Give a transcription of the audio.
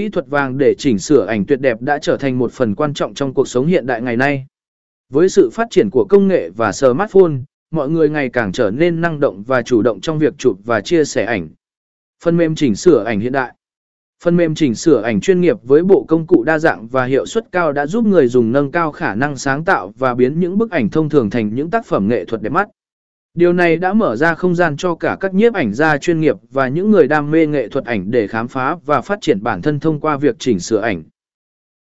kỹ thuật vàng để chỉnh sửa ảnh tuyệt đẹp đã trở thành một phần quan trọng trong cuộc sống hiện đại ngày nay. Với sự phát triển của công nghệ và smartphone, mọi người ngày càng trở nên năng động và chủ động trong việc chụp và chia sẻ ảnh. Phần mềm chỉnh sửa ảnh hiện đại Phần mềm chỉnh sửa ảnh chuyên nghiệp với bộ công cụ đa dạng và hiệu suất cao đã giúp người dùng nâng cao khả năng sáng tạo và biến những bức ảnh thông thường thành những tác phẩm nghệ thuật đẹp mắt. Điều này đã mở ra không gian cho cả các nhiếp ảnh gia chuyên nghiệp và những người đam mê nghệ thuật ảnh để khám phá và phát triển bản thân thông qua việc chỉnh sửa ảnh.